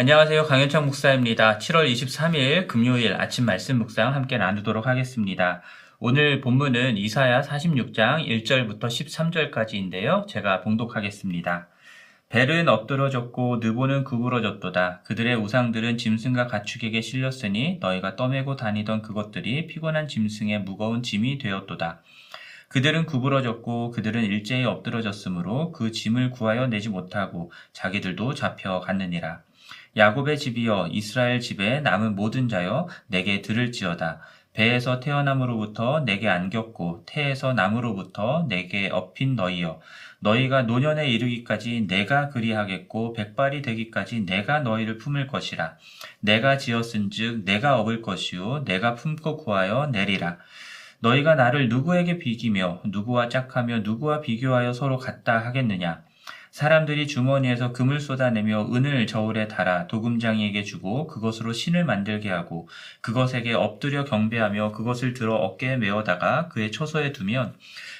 안녕하세요. 강현창 목사입니다. 7월 23일 금요일 아침 말씀 묵상 함께 나누도록 하겠습니다. 오늘 본문은 이사야 46장 1절부터 13절까지인데요. 제가 봉독하겠습니다. 벨은 엎드러졌고 느보는 구부러졌도다. 그들의 우상들은 짐승과 가축에게 실렸으니 너희가 떠매고 다니던 그것들이 피곤한 짐승의 무거운 짐이 되었도다. 그들은 구부러졌고 그들은 일제히 엎드러졌으므로 그 짐을 구하여 내지 못하고 자기들도 잡혀갔느니라. 야곱의 집이여 이스라엘 집에 남은 모든 자여 내게 들을지어다. 배에서 태어남으로부터 내게 안겼고 태에서 남으로부터 내게 업힌 너희여. 너희가 노년에 이르기까지 내가 그리하겠고 백발이 되기까지 내가 너희를 품을 것이라. 내가 지었은즉 내가 업을 것이요 내가 품고 구하여 내리라. 너희가 나를 누구에게 비기며 누구와 짝하며 누구와 비교하여 서로 같다 하겠느냐 사람들이 주머니에서 금을 쏟아내며 은을 저울에 달아 도금장이에게 주고 그것으로 신을 만들게 하고 그것에게 엎드려 경배하며 그것을 들어 어깨에 메어다가 그의 초소에 두면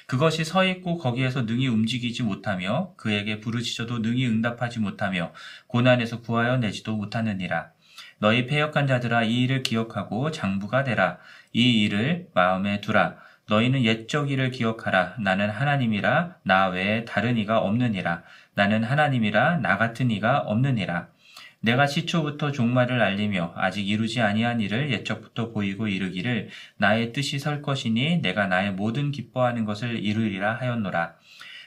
그것이 서 있고 거기에서 능히 움직이지 못하며 그에게 부르짖어도 능히 응답하지 못하며 고난에서 구하여 내지도 못하느니라. 너희 패역한 자들아 이 일을 기억하고 장부가 되라. 이 일을 마음에 두라. 너희는 옛적 일을 기억하라. 나는 하나님이라 나 외에 다른 이가 없느니라. 나는 하나님이라 나 같은 이가 없느니라. 내가 시초부터 종말을 알리며 아직 이루지 아니한 일을 옛적부터 보이고 이르기를 나의 뜻이 설 것이니 내가 나의 모든 기뻐하는 것을 이루리라 하였노라.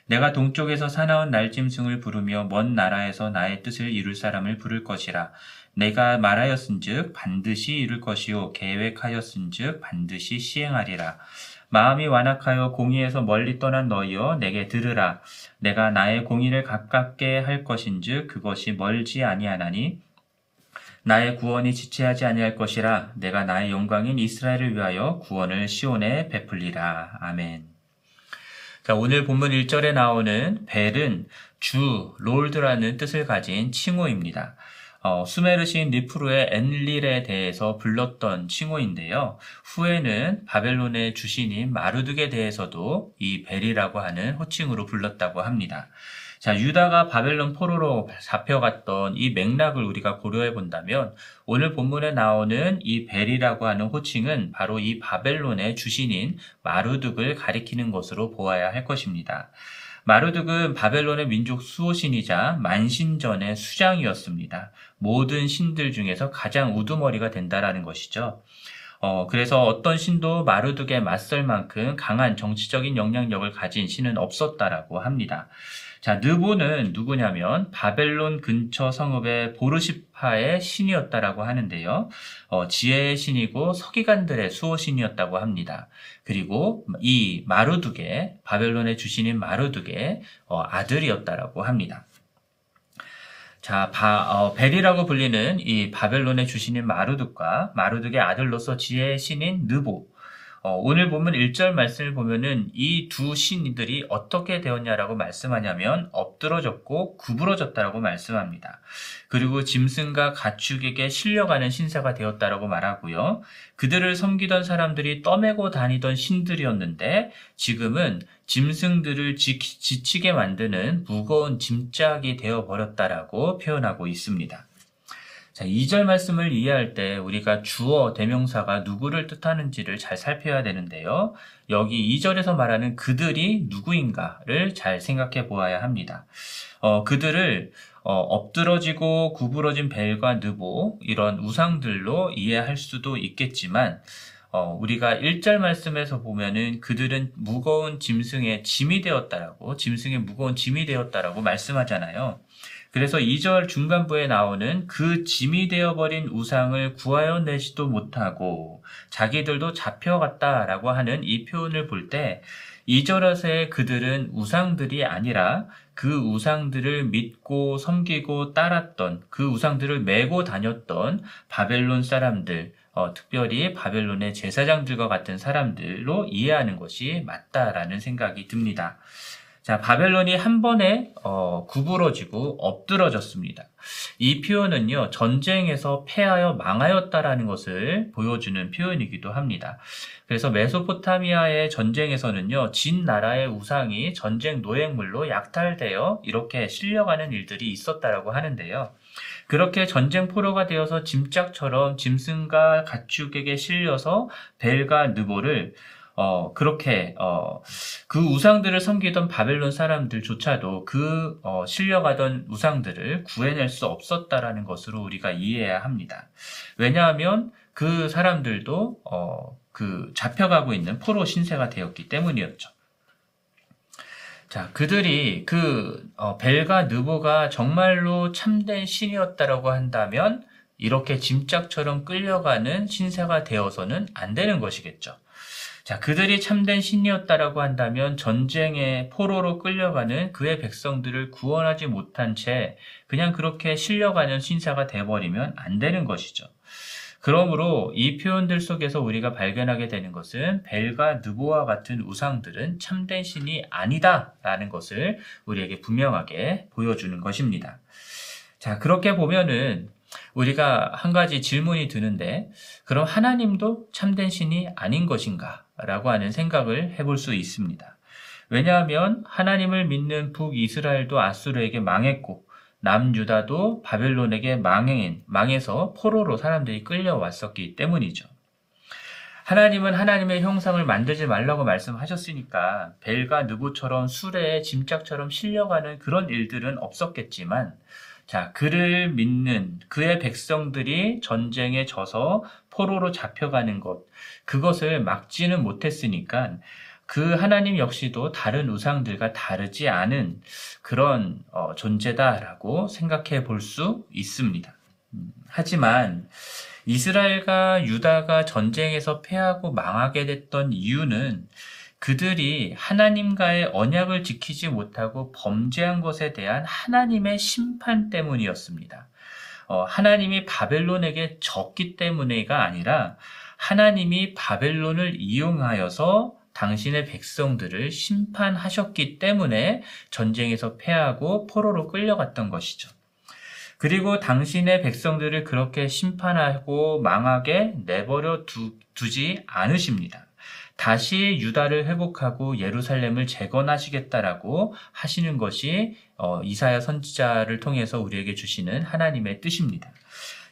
내가 동쪽에서 사나운 날짐승을 부르며 먼 나라에서 나의 뜻을 이룰 사람을 부를 것이라. 내가 말하였은즉 반드시 이룰 것이요 계획하였은즉 반드시 시행하리라. 마음이 완악하여 공의에서 멀리 떠난 너희여 내게 들으라. 내가 나의 공의를 가깝게 할 것인즉 그것이 멀지 아니하나니 나의 구원이 지체하지 아니할 것이라. 내가 나의 영광인 이스라엘을 위하여 구원을 시온에 베풀리라. 아멘. 자, 오늘 본문 1절에 나오는 벨은 주, 롤드라는 뜻을 가진 칭호입니다. 어, 수메르 시인 니프루의 엔릴에 대해서 불렀던 칭호인데요. 후에는 바벨론의 주신인 마르둑에 대해서도 이 벨이라고 하는 호칭으로 불렀다고 합니다. 자, 유다가 바벨론 포로로 잡혀갔던 이 맥락을 우리가 고려해 본다면 오늘 본문에 나오는 이 벨이라고 하는 호칭은 바로 이 바벨론의 주신인 마르둑을 가리키는 것으로 보아야 할 것입니다. 마르둑은 바벨론의 민족 수호신이자 만신전의 수장이었습니다. 모든 신들 중에서 가장 우두머리가 된다라는 것이죠. 어, 그래서 어떤 신도 마르둑에 맞설 만큼 강한 정치적인 영향력을 가진 신은 없었다라고 합니다. 자, 느보는 누구냐면 바벨론 근처 성읍의 보르시 파의 신이었다라고 하는데요. 어, 지혜의 신이고 서기관들의 수호신이었다고 합니다. 그리고 이 마르둑의 바벨론의 주신인 마르둑의 어, 아들이었다라고 합니다. 자, 바, 어, 벨이라고 불리는 이 바벨론의 주신인 마르둑과 마르둑의 아들로서 지혜의 신인 느보, 어, 오늘 보면 1절 말씀을 보면은 이 두 신들이 어떻게 되었냐라고 말씀하냐면 엎드러졌고 구부러졌다라고 말씀합니다. 그리고 짐승과 가축에게 실려가는 신사가 되었다라고 말하고요. 그들을 섬기던 사람들이 떠매고 다니던 신들이었는데 지금은 짐승들을 지, 지치게 만드는 무거운 짐짝이 되어 버렸다라고 표현하고 있습니다. 자, 2절 말씀을 이해할 때 우리가 주어 대명사가 누구를 뜻하는지를 잘 살펴야 되는데요. 여기 2절에서 말하는 그들이 누구인가를 잘 생각해 보아야 합니다. 어, 그들을 어, 엎드러지고 구부러진 벨과 느보 이런 우상들로 이해할 수도 있겠지만 어, 우리가 1절 말씀에서 보면은 그들은 무거운 짐승의 짐이 되었다라고 짐승의 무거운 짐이 되었다라고 말씀하잖아요. 그래서 2절 중간부에 나오는 그 짐이 되어버린 우상을 구하여 내지도 못하고 자기들도 잡혀갔다라고 하는 이 표현을 볼 때 2절에서의 그들은 우상들이 아니라 그 우상들을 믿고 섬기고 따랐던 그 우상들을 메고 다녔던 바벨론 사람들, 어, 특별히 바벨론의 제사장들과 같은 사람들로 이해하는 것이 맞다라는 생각이 듭니다. 자, 바벨론이 한 번에 어, 구부러지고 엎드러졌습니다. 이 표현은요, 전쟁에서 패하여 망하였다라는 것을 보여주는 표현이기도 합니다. 그래서 메소포타미아의 전쟁에서는요, 진 나라의 우상이 전쟁 노획물로 약탈되어 이렇게 실려가는 일들이 있었다라고 하는데요. 그렇게 전쟁 포로가 되어서 짐짝처럼 짐승과 가축에게 실려서 벨과 느보를 어, 그렇게, 어, 그 우상들을 섬기던 바벨론 사람들조차도 그, 어, 실려가던 우상들을 구해낼 수 없었다라는 것으로 우리가 이해해야 합니다. 왜냐하면 그 사람들도, 어, 그 잡혀가고 있는 포로 신세가 되었기 때문이었죠. 자, 그들이 그, 어, 벨과 느보가 정말로 참된 신이었다라고 한다면 이렇게 짐짝처럼 끌려가는 신세가 되어서는 안 되는 것이겠죠. 자, 그들이 참된 신이었다라고 한다면 전쟁의 포로로 끌려가는 그의 백성들을 구원하지 못한 채 그냥 그렇게 실려가는 신사가 돼버리면 안 되는 것이죠. 그러므로 이 표현들 속에서 우리가 발견하게 되는 것은 벨과 느보와 같은 우상들은 참된 신이 아니다라는 것을 우리에게 분명하게 보여주는 것입니다. 자, 그렇게 보면은 우리가 한 가지 질문이 드는데, 그럼 하나님도 참된 신이 아닌 것인가? 라고 하는 생각을 해볼 수 있습니다. 왜냐하면 하나님을 믿는 북이스라엘도 아수르에게 망했고, 남유다도 바벨론에게 망행, 망해서 포로로 사람들이 끌려왔었기 때문이죠. 하나님은 하나님의 형상을 만들지 말라고 말씀하셨으니까 벨과 느보처럼 수레에 짐짝처럼 실려가는 그런 일들은 없었겠지만 자, 그를 믿는 그의 백성들이 전쟁에 져서 포로로 잡혀가는 것, 그것을 막지는 못했으니까 그 하나님 역시도 다른 우상들과 다르지 않은 그런 어, 존재다라고 생각해 볼 수 있습니다. 음, 하지만 이스라엘과 유다가 전쟁에서 패하고 망하게 됐던 이유는 그들이 하나님과의 언약을 지키지 못하고 범죄한 것에 대한 하나님의 심판 때문이었습니다. 어, 하나님이 바벨론에게 졌기 때문에가 아니라 하나님이 바벨론을 이용하여서 당신의 백성들을 심판하셨기 때문에 전쟁에서 패하고 포로로 끌려갔던 것이죠. 그리고 당신의 백성들을 그렇게 심판하고 망하게 내버려 두, 두지 않으십니다. 다시 유다를 회복하고 예루살렘을 재건하시겠다라고 하시는 것이 어, 이사야 선지자를 통해서 우리에게 주시는 하나님의 뜻입니다.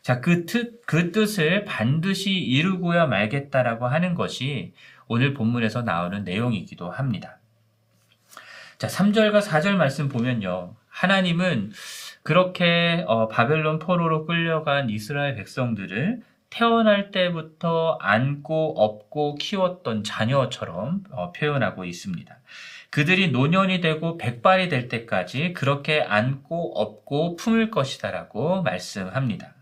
자, 그 뜻, 그 뜻을 반드시 이루고야 말겠다라고 하는 것이 오늘 본문에서 나오는 내용이기도 합니다. 자, 3절과 4절 말씀 보면요. 하나님은 그렇게 어, 바벨론 포로로 끌려간 이스라엘 백성들을 태어날 때부터 안고 업고 키웠던 자녀처럼 어, 표현하고 있습니다. 그들이 노년이 되고 백발이 될 때까지 그렇게 안고 업고 품을 것이다라고 말씀합니다.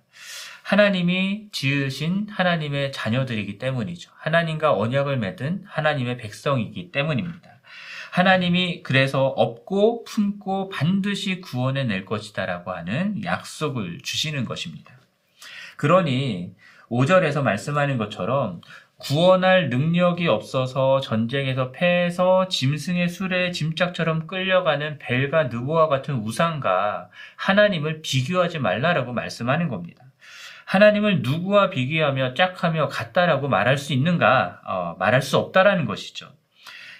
하나님이 지으신 하나님의 자녀들이기 때문이죠. 하나님과 언약을 맺은 하나님의 백성이기 때문입니다. 하나님이 그래서 업고 품고 반드시 구원해 낼 것이다라고 하는 약속을 주시는 것입니다. 그러니 5절에서 말씀하는 것처럼 구원할 능력이 없어서 전쟁에서 패해서 짐승의 수레에 짐짝처럼 끌려가는 벨과 느보와 같은 우상과 하나님을 비교하지 말라라고 말씀하는 겁니다. 하나님을 누구와 비교하며 짝하며 같다라고 말할 수 있는가? 어, 말할 수 없다라는 것이죠.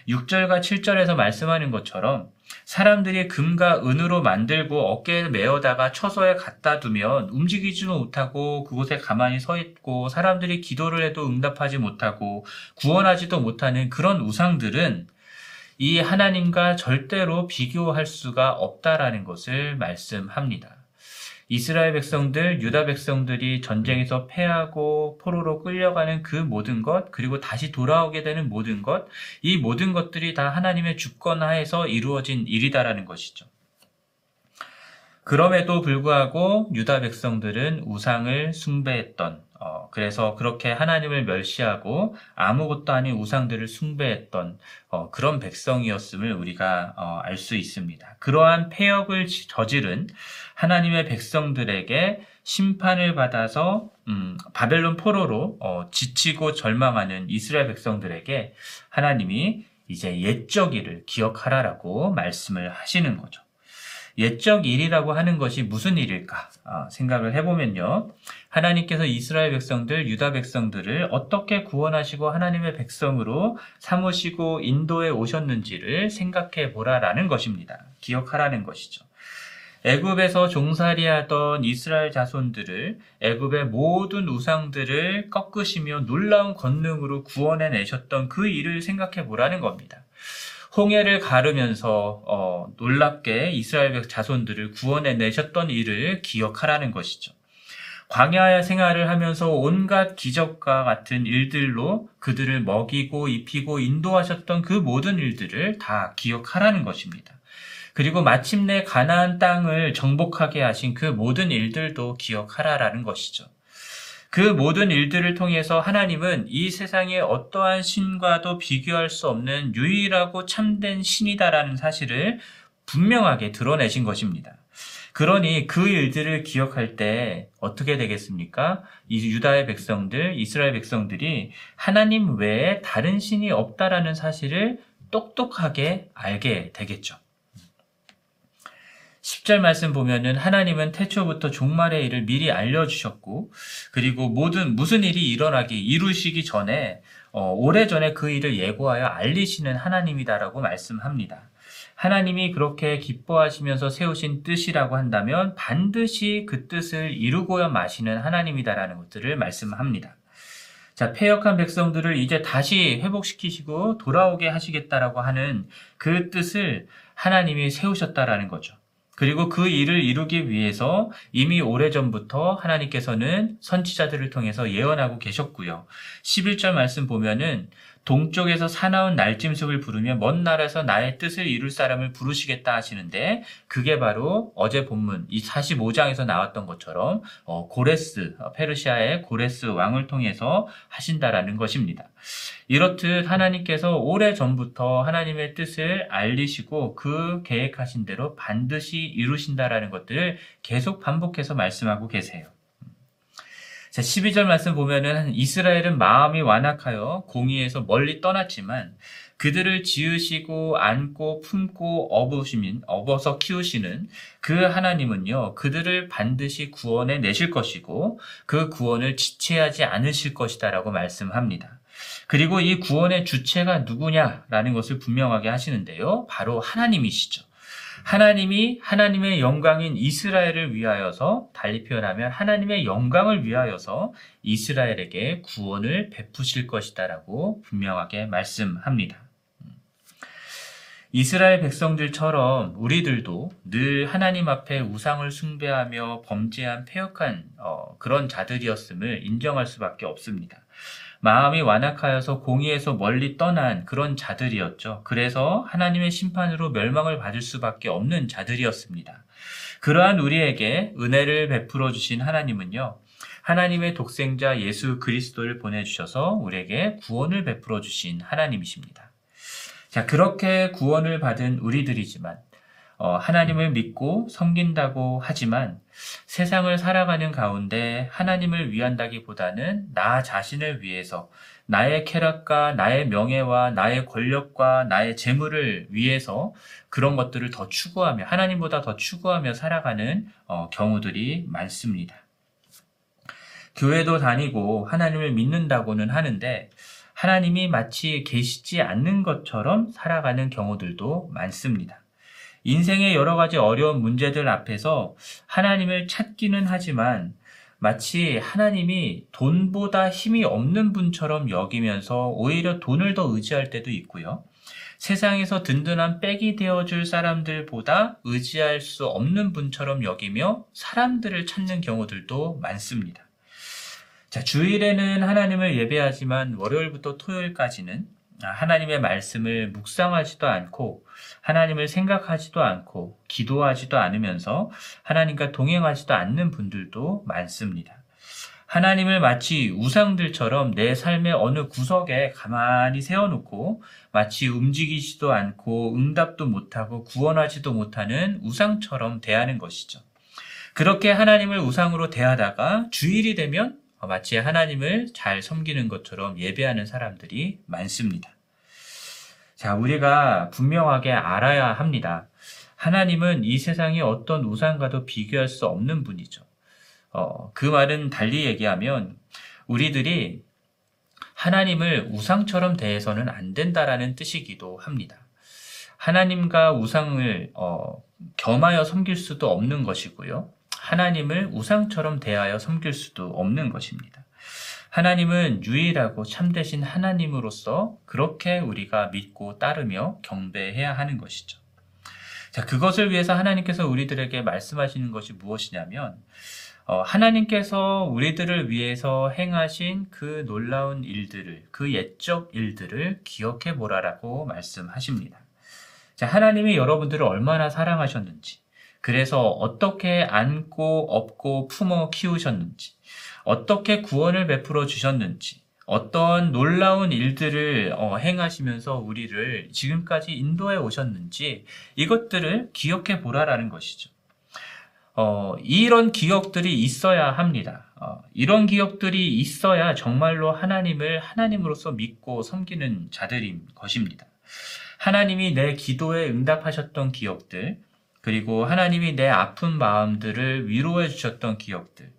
6절과 7절에서 말씀하는 것처럼 사람들이 금과 은으로 만들고 어깨에 메어다가 처소에 갖다 두면 움직이지도 못하고 그곳에 가만히 서 있고 사람들이 기도를 해도 응답하지 못하고 구원하지도 못하는 그런 우상들은 이 하나님과 절대로 비교할 수가 없다라는 것을 말씀합니다. 이스라엘 백성들, 유다 백성들이 전쟁에서 패하고 포로로 끌려가는 그 모든 것, 그리고 다시 돌아오게 되는 모든 것, 이 모든 것들이 다 하나님의 주권 하에서 이루어진 일이다라는 것이죠. 그럼에도 불구하고 유다 백성들은 우상을 숭배했던 어, 그래서 그렇게 하나님을 멸시하고 아무것도 아닌 우상들을 숭배했던 어, 그런 백성이었음을 우리가 어, 알 수 있습니다. 그러한 폐역을 저지른 하나님의 백성들에게 심판을 받아서 음, 바벨론 포로로 어, 지치고 절망하는 이스라엘 백성들에게 하나님이 이제 옛적 일을 기억하라라고 말씀을 하시는 거죠. 옛적 일이라고 하는 것이 무슨 일일까 아, 생각을 해보면요. 하나님께서 이스라엘 백성들, 유다 백성들을 어떻게 구원하시고 하나님의 백성으로 삼으시고 인도에 오셨는지를 생각해 보라라는 것입니다. 기억하라는 것이죠. 애굽에서 종살이하던 이스라엘 자손들을 애굽의 모든 우상들을 꺾으시며 놀라운 권능으로 구원해 내셨던 그 일을 생각해 보라는 겁니다. 홍해를 가르면서 어, 놀랍게 이스라엘 자손들을 구원해 내셨던 일을 기억하라는 것이죠. 광야 생활을 하면서 온갖 기적과 같은 일들로 그들을 먹이고 입히고 인도하셨던 그 모든 일들을 다 기억하라는 것입니다. 그리고 마침내 가나안 땅을 정복하게 하신 그 모든 일들도 기억하라라는 것이죠. 그 모든 일들을 통해서 하나님은 이 세상의 어떠한 신과도 비교할 수 없는 유일하고 참된 신이다라는 사실을 분명하게 드러내신 것입니다. 그러니 그 일들을 기억할 때 어떻게 되겠습니까? 이 유다의 백성들, 이스라엘 백성들이 하나님 외에 다른 신이 없다라는 사실을 똑똑하게 알게 되겠죠. 10절 말씀 보면은 하나님은 태초부터 종말의 일을 미리 알려주셨고, 그리고 모든, 무슨 일이 일어나기, 이루시기 전에, 어, 오래전에 그 일을 예고하여 알리시는 하나님이다라고 말씀합니다. 하나님이 그렇게 기뻐하시면서 세우신 뜻이라고 한다면 반드시 그 뜻을 이루고야 마시는 하나님이다라는 것들을 말씀합니다. 자, 폐역한 백성들을 이제 다시 회복시키시고 돌아오게 하시겠다라고 하는 그 뜻을 하나님이 세우셨다라는 거죠. 그리고 그 일을 이루기 위해서 이미 오래전부터 하나님께서는 선지자들을 통해서 예언하고 계셨고요. 11절 말씀 보면은 동쪽에서 사나운 날짐승을 부르며 먼 나라에서 나의 뜻을 이룰 사람을 부르시겠다 하시는데 그게 바로 어제 본문 이 45장에서 나왔던 것처럼 어, 고레스 어, 페르시아의 고레스 왕을 통해서 하신다라는 것입니다. 이렇듯 하나님께서 오래 전부터 하나님의 뜻을 알리시고 그 계획하신 대로 반드시 이루신다라는 것들을 계속 반복해서 말씀하고 계세요. 자, 12절 말씀 보면은 이스라엘은 마음이 완악하여 공의에서 멀리 떠났지만 그들을 지으시고 안고 품고 업으시민, 업어서 키우시는 그 하나님은요, 그들을 반드시 구원해 내실 것이고 그 구원을 지체하지 않으실 것이다라고 말씀합니다. 그리고 이 구원의 주체가 누구냐라는 것을 분명하게 하시는데요. 바로 하나님이시죠. 하나님이 하나님의 영광인 이스라엘을 위하여서 달리 표현하면 하나님의 영광을 위하여서 이스라엘에게 구원을 베푸실 것이다라고 분명하게 말씀합니다. 이스라엘 백성들처럼 우리들도 늘 하나님 앞에 우상을 숭배하며 범죄한 폐역한 어, 그런 자들이었음을 인정할 수밖에 없습니다. 마음이 완악하여서 공의에서 멀리 떠난 그런 자들이었죠. 그래서 하나님의 심판으로 멸망을 받을 수밖에 없는 자들이었습니다. 그러한 우리에게 은혜를 베풀어 주신 하나님은요. 하나님의 독생자 예수 그리스도를 보내주셔서 우리에게 구원을 베풀어 주신 하나님이십니다. 자, 그렇게 구원을 받은 우리들이지만 어, 하나님을 믿고 섬긴다고 하지만 세상을 살아가는 가운데 하나님을 위한다기보다는 나 자신을 위해서 나의 쾌락과 나의 명예와 나의 권력과 나의 재물을 위해서 그런 것들을 더 추구하며 하나님보다 더 추구하며 살아가는 어, 경우들이 많습니다. 교회도 다니고 하나님을 믿는다고는 하는데 하나님이 마치 계시지 않는 것처럼 살아가는 경우들도 많습니다. 인생의 여러 가지 어려운 문제들 앞에서 하나님을 찾기는 하지만 마치 하나님이 돈보다 힘이 없는 분처럼 여기면서 오히려 돈을 더 의지할 때도 있고요. 세상에서 든든한 백이 되어줄 사람들보다 의지할 수 없는 분처럼 여기며 사람들을 찾는 경우들도 많습니다. 자, 주일에는 하나님을 예배하지만 월요일부터 토요일까지는 하나님의 말씀을 묵상하지도 않고 하나님을 생각하지도 않고 기도하지도 않으면서 하나님과 동행하지도 않는 분들도 많습니다. 하나님을 마치 우상들처럼 내 삶의 어느 구석에 가만히 세워놓고 마치 움직이지도 않고 응답도 못하고 구원하지도 못하는 우상처럼 대하는 것이죠. 그렇게 하나님을 우상으로 대하다가 주일이 되면 마치 하나님을 잘 섬기는 것처럼 예배하는 사람들이 많습니다. 자, 우리가 분명하게 알아야 합니다. 하나님은 이 세상의 어떤 우상과도 비교할 수 없는 분이죠. 어, 그 말은 달리 얘기하면 우리들이 하나님을 우상처럼 대해서는 안 된다라는 뜻이기도 합니다. 하나님과 우상을 어, 겸하여 섬길 수도 없는 것이고요. 하나님을 우상처럼 대하여 섬길 수도 없는 것입니다. 하나님은 유일하고 참되신 하나님으로서 그렇게 우리가 믿고 따르며 경배해야 하는 것이죠. 자, 그것을 위해서 하나님께서 우리들에게 말씀하시는 것이 무엇이냐면, 어, 하나님께서 우리들을 위해서 행하신 그 놀라운 일들을, 그 옛적 일들을 기억해 보라라고 말씀하십니다. 자, 하나님이 여러분들을 얼마나 사랑하셨는지, 그래서 어떻게 안고, 업고, 품어 키우셨는지, 어떻게 구원을 베풀어 주셨는지, 어떤 놀라운 일들을 어, 행하시면서 우리를 지금까지 인도해 오셨는지 이것들을 기억해 보라라는 것이죠. 어, 이런 기억들이 있어야 합니다. 어, 이런 기억들이 있어야 정말로 하나님을 하나님으로서 믿고 섬기는 자들인 것입니다. 하나님이 내 기도에 응답하셨던 기억들, 그리고 하나님이 내 아픈 마음들을 위로해 주셨던 기억들,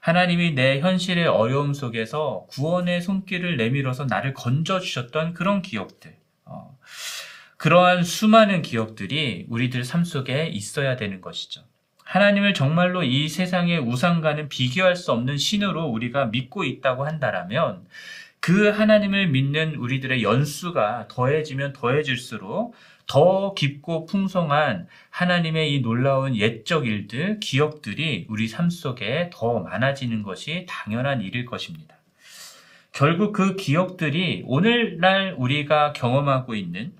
하나님이 내 현실의 어려움 속에서 구원의 손길을 내밀어서 나를 건져 주셨던 그런 기억들. 어, 그러한 수많은 기억들이 우리들 삶 속에 있어야 되는 것이죠. 하나님을 정말로 이 세상의 우상과는 비교할 수 없는 신으로 우리가 믿고 있다고 한다라면 그 하나님을 믿는 우리들의 연수가 더해지면 더해질수록 더 깊고 풍성한 하나님의 이 놀라운 옛적 일들, 기억들이 우리 삶 속에 더 많아지는 것이 당연한 일일 것입니다. 결국 그 기억들이 오늘날 우리가 경험하고 있는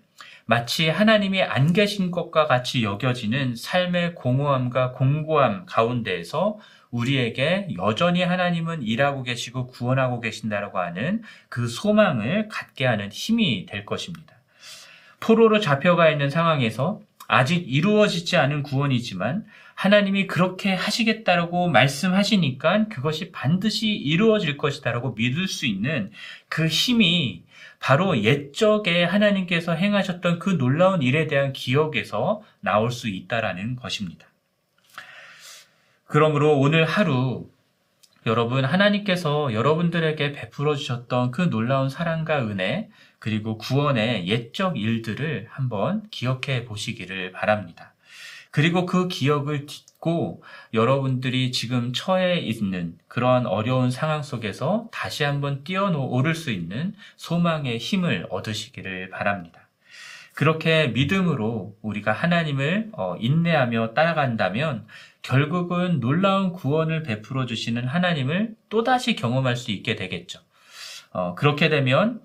마치 하나님이 안 계신 것과 같이 여겨지는 삶의 공허함과 공고함 가운데에서 우리에게 여전히 하나님은 일하고 계시고 구원하고 계신다라고 하는 그 소망을 갖게 하는 힘이 될 것입니다. 포로로 잡혀가 있는 상황에서 아직 이루어지지 않은 구원이지만 하나님이 그렇게 하시겠다라고 말씀하시니까 그것이 반드시 이루어질 것이다라고 믿을 수 있는 그 힘이 바로 옛적에 하나님께서 행하셨던 그 놀라운 일에 대한 기억에서 나올 수 있다라는 것입니다. 그러므로 오늘 하루 여러분 하나님께서 여러분들에게 베풀어 주셨던 그 놀라운 사랑과 은혜 그리고 구원의 옛적 일들을 한번 기억해 보시기를 바랍니다. 그리고 그 기억을 딛고 여러분들이 지금 처해 있는 그러한 어려운 상황 속에서 다시 한번 뛰어오를 수 있는 소망의 힘을 얻으시기를 바랍니다. 그렇게 믿음으로 우리가 하나님을 어, 인내하며 따라간다면 결국은 놀라운 구원을 베풀어 주시는 하나님을 또다시 경험할 수 있게 되겠죠. 어, 그렇게 되면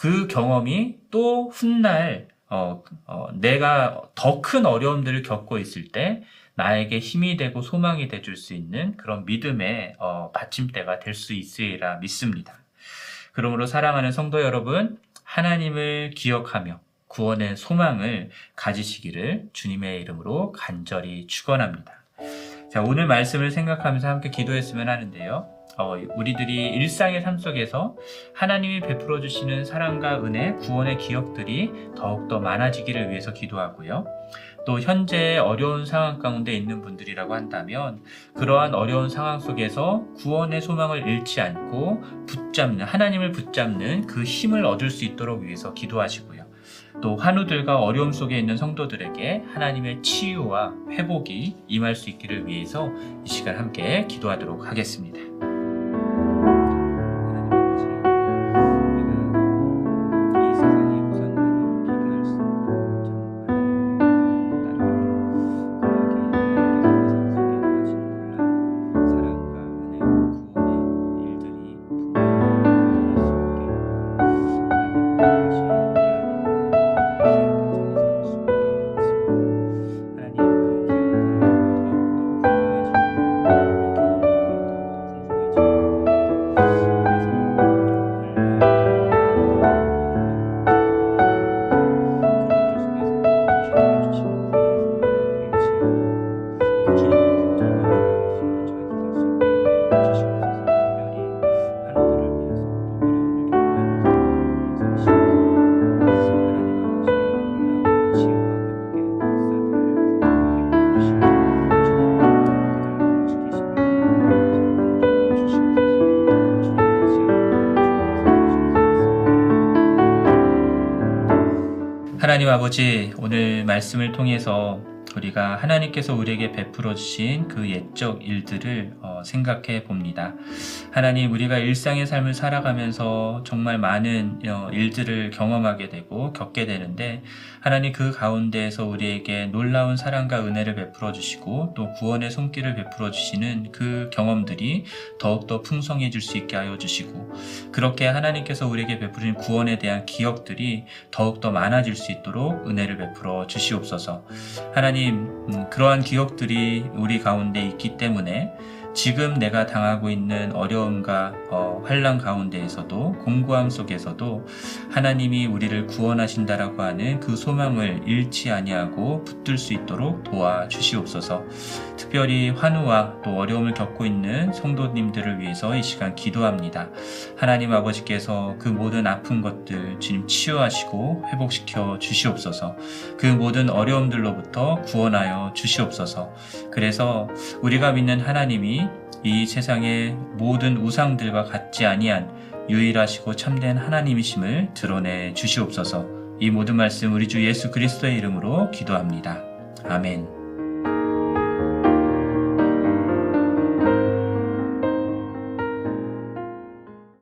그 경험이 또 훗날 어, 어, 내가 더 큰 어려움들을 겪고 있을 때 나에게 힘이 되고 소망이 돼줄 수 있는 그런 믿음의 어, 받침대가 될 수 있으리라 믿습니다. 그러므로 사랑하는 성도 여러분, 하나님을 기억하며 구원의 소망을 가지시기를 주님의 이름으로 간절히 축원합니다. 자, 오늘 말씀을 생각하면서 함께 기도했으면 하는데요. 어, 우리들이 일상의 삶 속에서 하나님이 베풀어 주시는 사랑과 은혜, 구원의 기억들이 더욱더 많아지기를 위해서 기도하고요. 또 현재 어려운 상황 가운데 있는 분들이라고 한다면 그러한 어려운 상황 속에서 구원의 소망을 잃지 않고 붙잡는 하나님을 붙잡는 그 힘을 얻을 수 있도록 위해서 기도하시고요. 또 환우들과 어려움 속에 있는 성도들에게 하나님의 치유와 회복이 임할 수 있기를 위해서 이 시간 함께 기도하도록 하겠습니다. 아버지, 오늘 말씀을 통해서 우리가 하나님께서 우리에게 베풀어 주신 그 옛적 일들을 어, 생각해 봅니다. 하나님, 우리가 일상의 삶을 살아가면서 정말 많은 어, 일들을 경험하게 되고 겪게 되는데, 하나님 그 가운데에서 우리에게 놀라운 사랑과 은혜를 베풀어 주시고, 또 구원의 손길을 베풀어 주시는 그 경험들이 더욱더 풍성해질 수 있게 하여 주시고, 그렇게 하나님께서 우리에게 베푸신 구원에 대한 기억들이 더욱더 많아질 수 있도록 은혜를 베풀어 주시옵소서. 하나님, 음, 그러한 기억들이 우리 가운데 있기 때문에 지금 내가 당하고 있는 어려움과 어, 환란 가운데에서도 공고함 속에서도 하나님이 우리를 구원하신다라고 하는 그 소망을 잃지 아니하고 붙들 수 있도록 도와 주시옵소서. 특별히 환우와 또 어려움을 겪고 있는 성도님들을 위해서 이 시간 기도합니다. 하나님 아버지께서 그 모든 아픈 것들 주님 치유하시고 회복시켜 주시옵소서. 그 모든 어려움들로부터 구원하여 주시옵소서. 그래서 우리가 믿는 하나님이 이 세상의 모든 우상들과 같지 아니한 유일하시고 참된 하나님이심을 드러내 주시옵소서. 이 모든 말씀 우리 주 예수 그리스도의 이름으로 기도합니다. 아멘.